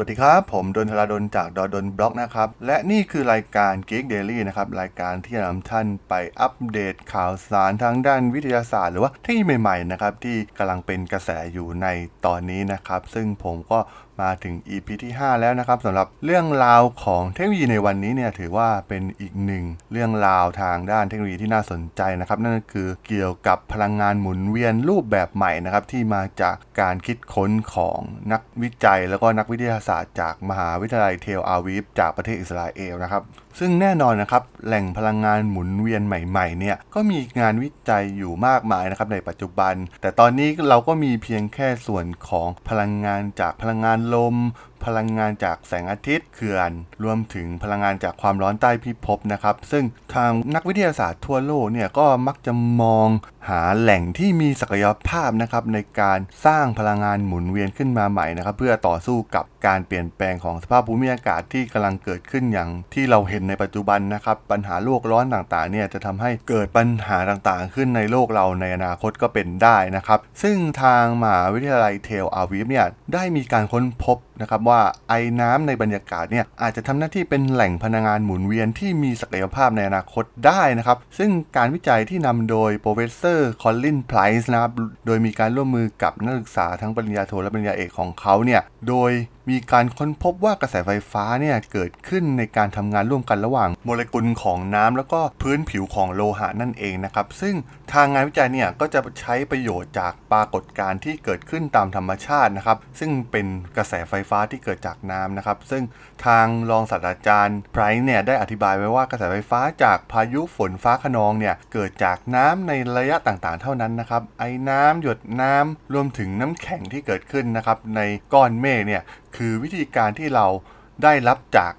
สวัสดีครับ ผมดนทราดนจากดอดนบล็อกนะครับ และนี่คือรายการ Geek Daily นะครับ รายการที่จะนำท่านไปอัปเดตข่าวสารทางด้านวิทยาศาสตร์ หรือว่าเทคโนโลยีใหม่ๆนะครับที่กำลังเป็นกระแสอยู่ในตอนนี้นะครับ ซึ่งผมก็ มาถึง EP ที่ 5 แล้วนะครับสำหรับเรื่องราวของเทคโนโลยีในวันนี้เนี่ยถือว่าเป็นอีกหนึ่งเรื่องราวทางด้านเทคโนโลยีที่น่าสนใจนะครับนั่นก็คือเกี่ยวกับพลังงานหมุนเวียนรูปแบบใหม่นะครับที่มาจากการคิดค้นของนักวิจัย แล้วก็นักวิทยาศาสตร์จากมหาวิทยาลัยเทลอาวีฟจากประเทศอิสราเอลนะครับซึ่งแน่นอนนะครับแหล่งพลังงานหมุนเวียนใหม่ๆเนี่ยก็มีงานวิจัยอยู่มากมายนะครับในปัจจุบัน แต่ตอนนี้เราก็มีเพียงแค่ส่วนของพลังงานจากพลังงานลมพลังงานจากแสงอาทิตย์เขื่อน รวมถึงพลังงานจากความร้อนใต้พิภพนะครับ ซึ่งทางนักวิทยาศาสตร์ทั่วโลกเนี่ยก็มักจะมองหาแหล่งที่มีศักยภาพนะครับในการสร้างพลังงานหมุนเวียนขึ้นมาใหม่นะครับ เพื่อต่อสู้กับการเปลี่ยนแปลงของสภาพภูมิอากาศที่กำลังเกิดขึ้นอย่างที่เราเห็นในปัจจุบันนะครับ ปัญหาโลกร้อนต่างๆเนี่ยจะทำให้เกิดปัญหาต่างๆ ขึ้นในโลกเราในอนาคตก็เป็นได้นะครับ ซึ่งทางมหาวิทยาลัยเทลอาวีฟเนี่ยได้มีการค้นพบ นะครับว่าไอน้ำในบรรยากาศเนี่ยอาจจะทำหน้าที่เป็นแหล่งพลังงานหมุนเวียนที่มีศักยภาพในอนาคตได้นะครับ ซึ่งการวิจัยที่นำโดย Professor Colin Price นะครับโดยมีการร่วมมือกับนักศึกษาทั้งปริญญาโทและปริญญาเอกของเขาเนี่ยโดย มีการค้นพบว่ากระแสไฟฟ้าเนี่ยเกิดขึ้นในการทำงานร่วมกันระหว่างโมเลกุลของน้ำแล้วก็พื้นผิวของโลหะนั่นเองนะครับ ซึ่งทางงานวิจัยเนี่ยก็จะใช้ประโยชน์จากปรากฏการณ์ที่เกิดขึ้นตามธรรมชาตินะครับ ซึ่งเป็นกระแสไฟฟ้าที่เกิดจากน้ำนะครับ ซึ่งทางรองศาสตราจารย์ไพรส์เนี่ยได้อธิบายไว้ว่ากระแสไฟฟ้าจากพายุฝนฟ้าขนองเนี่ยเกิดจากน้ำในระยะต่างๆ เท่านั้นนะครับ ไอ้น้ำหยดน้ำรวมถึงน้ำแข็งที่เกิดขึ้นนะครับในก้อนเมฆเนี่ยคือวิธีการที่เราได้รับจาก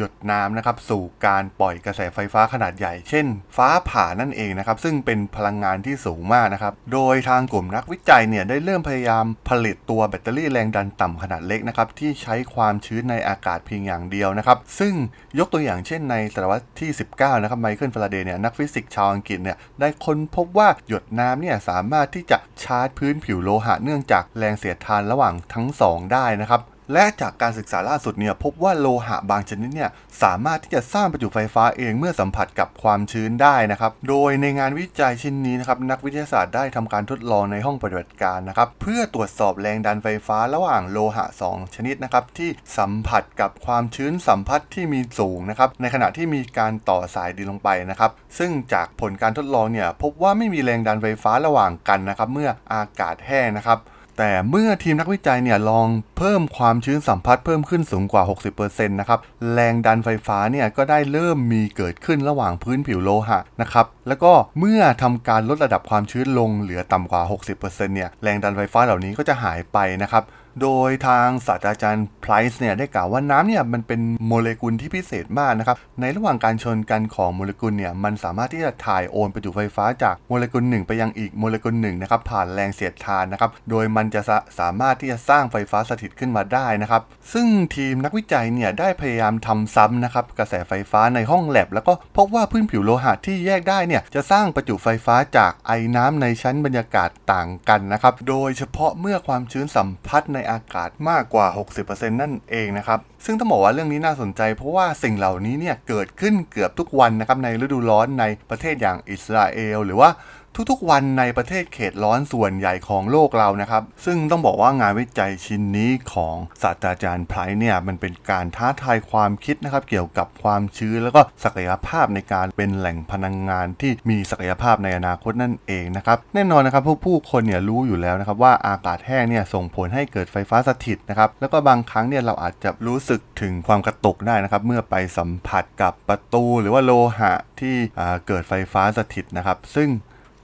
หยดน้ำนะครับ สู่การปล่อยกระแสไฟฟ้าขนาดใหญ่ เช่น ฟ้าผ่านั่นเองนะครับ ซึ่งเป็นพลังงานที่สูงมากนะครับ โดยทางกลุ่มนักวิจัยเนี่ยได้เริ่มพยายามผลิตตัวแบตเตอรี่แรงดันต่ำขนาดเล็กนะครับ ที่ใช้ความชื้นในอากาศเพียงอย่างเดียวนะครับ ซึ่งยกตัวอย่างเช่นในศตวรรษที่ 19 นะครับไมเคิลฟาราเดย์เนี่ยนักฟิสิกส์ชาวอังกฤษเนี่ยได้ค้นพบว่าหยดน้ำเนี่ยสามารถที่จะชาร์จพื้นผิวโลหะเนื่องจากแรงเสียดทานระหว่างทั้งสองได้นะครับ และจากการศึกษาล่าสุดเนี่ยพบว่าโลหะบางชนิดเนี่ยสามารถที่จะสร้างประจุไฟฟ้าเองเมื่อสัมผัสกับความชื้นได้นะครับ โดยในงานวิจัยชิ้นนี้นะครับนักวิทยาศาสตร์ได้ทำการทดลองในห้องปฏิบัติการนะครับเพื่อตรวจสอบแรงดันไฟฟ้าระหว่างโลหะ 2 ชนิดนะครับที่สัมผัสกับความชื้นสัมผัสที่มีสูงนะครับในขณะที่มีการต่อสายดินลงไปนะครับซึ่งจากผลการทดลองเนี่ยพบว่าไม่มีแรงดันไฟฟ้าระหว่างกันนะครับเมื่ออากาศแห้งนะครับ แต่เมื่อทีมนักวิจัยเนี่ยลองเพิ่มความชื้นสัมผัสเพิ่มขึ้นสูงกว่า 60%นะครับแรงดันไฟฟ้าเนี่ยก็ได้เริ่มมีเกิดขึ้นระหว่างพื้นผิวโลหะนะครับแล้วก็เมื่อทำการลดระดับความชื้นลงเหลือต่ำกว่า 60%เนี่ยแรงดันไฟฟ้าเหล่านี้ก็จะหายไปนะครับ โดยทางศาสตราจารย์ไพรส์เนี่ยได้กล่าวว่าน้ำเนี่ยมันเป็นโมเลกุลที่พิเศษมากนะครับ ในระหว่างการชนกันของโมเลกุลเนี่ยมันสามารถที่จะถ่ายโอนประจุไฟฟ้าจากโมเลกุลหนึ่งไปยังอีกโมเลกุลหนึ่งนะครับผ่านแรงเสียดทานนะครับ โดยมันจะสามารถที่จะสร้างไฟฟ้าสถิตขึ้นมาได้นะครับ ซึ่งทีมนักวิจัยเนี่ยได้พยายามทำซ้ำนะครับกระแสไฟฟ้าในห้องแลบแล้วก็พบว่าพื้นผิวโลหะที่แยกได้เนี่ยจะสร้างประจุไฟฟ้าจากไอน้ำในชั้นบรรยากาศต่างกันนะครับ โดยเฉพาะเมื่อความชื้นสัมผัสในอากาศมากกว่า 60%นั่นเองนะครับ ซึ่งต้องบอกว่าเรื่องนี้น่าสนใจ เพราะว่าสิ่งเหล่านี้เนี่ยเกิดขึ้นเกือบทุกวันนะครับในฤดูร้อนในประเทศอย่างอิสราเอลหรือว่า ทุกๆ วันในประเทศเขตร้อนส่วนใหญ่ของโลกเรานะครับ ซึ่งต้องบอกว่างานวิจัยชิ้นนี้ของศาสตราจารย์ไพร์เนี่ยมันเป็นการท้าทายความคิดนะครับ เกี่ยวกับความชื้นแล้วก็ศักยภาพในการเป็นแหล่งพลังงานที่มีศักยภาพในอนาคตนั่นเองนะครับแน่นอนนะครับผู้ผู้คนเนี่ยรู้อยู่แล้วนะครับว่าอากาศแห้งเนี่ยส่งผลให้เกิดไฟฟ้าสถิตนะครับแล้วก็บางครั้งเนี่ยเราอาจจะรู้สึกถึงความกระตุกได้นะครับเมื่อไปสัมผัสกับประตูหรือว่าโลหะที่เกิดไฟฟ้าสถิตนะครับ ซึ่ง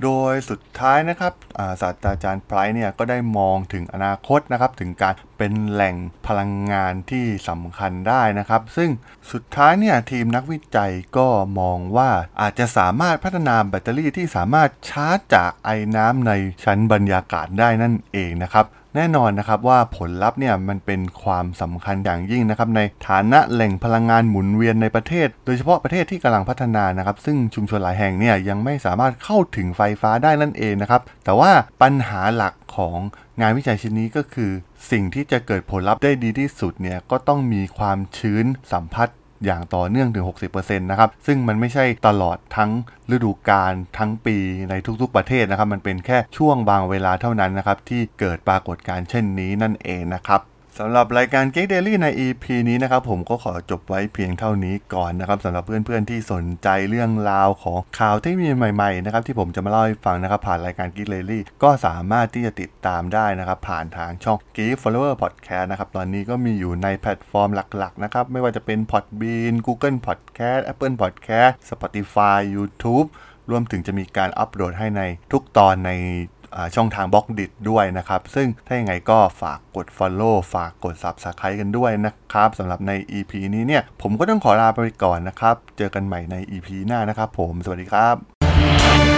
โดยสุดท้ายนะครับศาสตราจารย์ไพร์เนี่ยก็ได้มองถึงอนาคตนะครับถึงการ เป็นแหล่งพลังงานที่สำคัญได้นะครับ ซึ่งสุดท้ายเนี่ยทีมนักวิจัยก็มองว่าอาจจะสามารถพัฒนาแบตเตอรี่ที่สามารถชาร์จจากไอ้น้ำในชั้นบรรยากาศได้นั่นเองนะครับแน่นอนนะครับว่าผลลัพธ์เนี่ยมันเป็นความสำคัญอย่างยิ่งนะครับในฐานะแหล่งพลังงานหมุนเวียนในประเทศ โดยเฉพาะประเทศที่กำลังพัฒนานะครับ ซึ่งชุมชนหลายแห่งเนี่ยยังไม่สามารถเข้าถึงไฟฟ้าได้นั่นเองนะครับ แต่ว่าปัญหาหลักของ งานวิจัยชิ้นนี้ก็คือ สิ่งที่จะเกิดผลลัพธ์ได้ดีที่สุดเนี่ยก็ต้องมีความชื้นสัมผัสอย่างต่อเนื่องถึง 60%นะครับ ซึ่งมันไม่ใช่ตลอดทั้งฤดูกาลทั้งปีในทุกๆประเทศนะครับ มันเป็นแค่ช่วงบางเวลาเท่านั้นนะครับ ที่เกิดปรากฏการณ์เช่นนี้นั่นเองนะครับ สำหรับรายการ Geek Daily ใน EP นี้นะครับผมก็ขอจบไว้เพียงเท่านี้ก่อนนะครับสำหรับเพื่อนๆที่สนใจเรื่องราวของข่าวทคโนโลยีใหม่ๆนะครับที่ผมจะมาเล่าให้ฟังนะครับผ่านรายการ Geek Daily ก็สามารถที่จะติดตามได้นะครับผ่านทางช่อง Geek Follower Podcast นะครับตอนนี้ก็มีอยู่ในแพลตฟอร์มหลักๆนะครับไม่ว่าจะเป็น Podbean Google Podcast Apple Podcast Spotify YouTube รวมถึงจะมีการอัปโหลดให้ในทุกตอนใน ช่องทางบล็อกดิด้วยนะครับ ซึ่งถ้าอย่างไงก็ฝากกด Follow ฝากกด Subscribe กันด้วยนะครับสำหรับใน EP นี้เนี่ย ผมก็ต้องขอลาไปก่อนนะครับ เจอกันใหม่ใน EP หน้านะครับผม สวัสดีครับ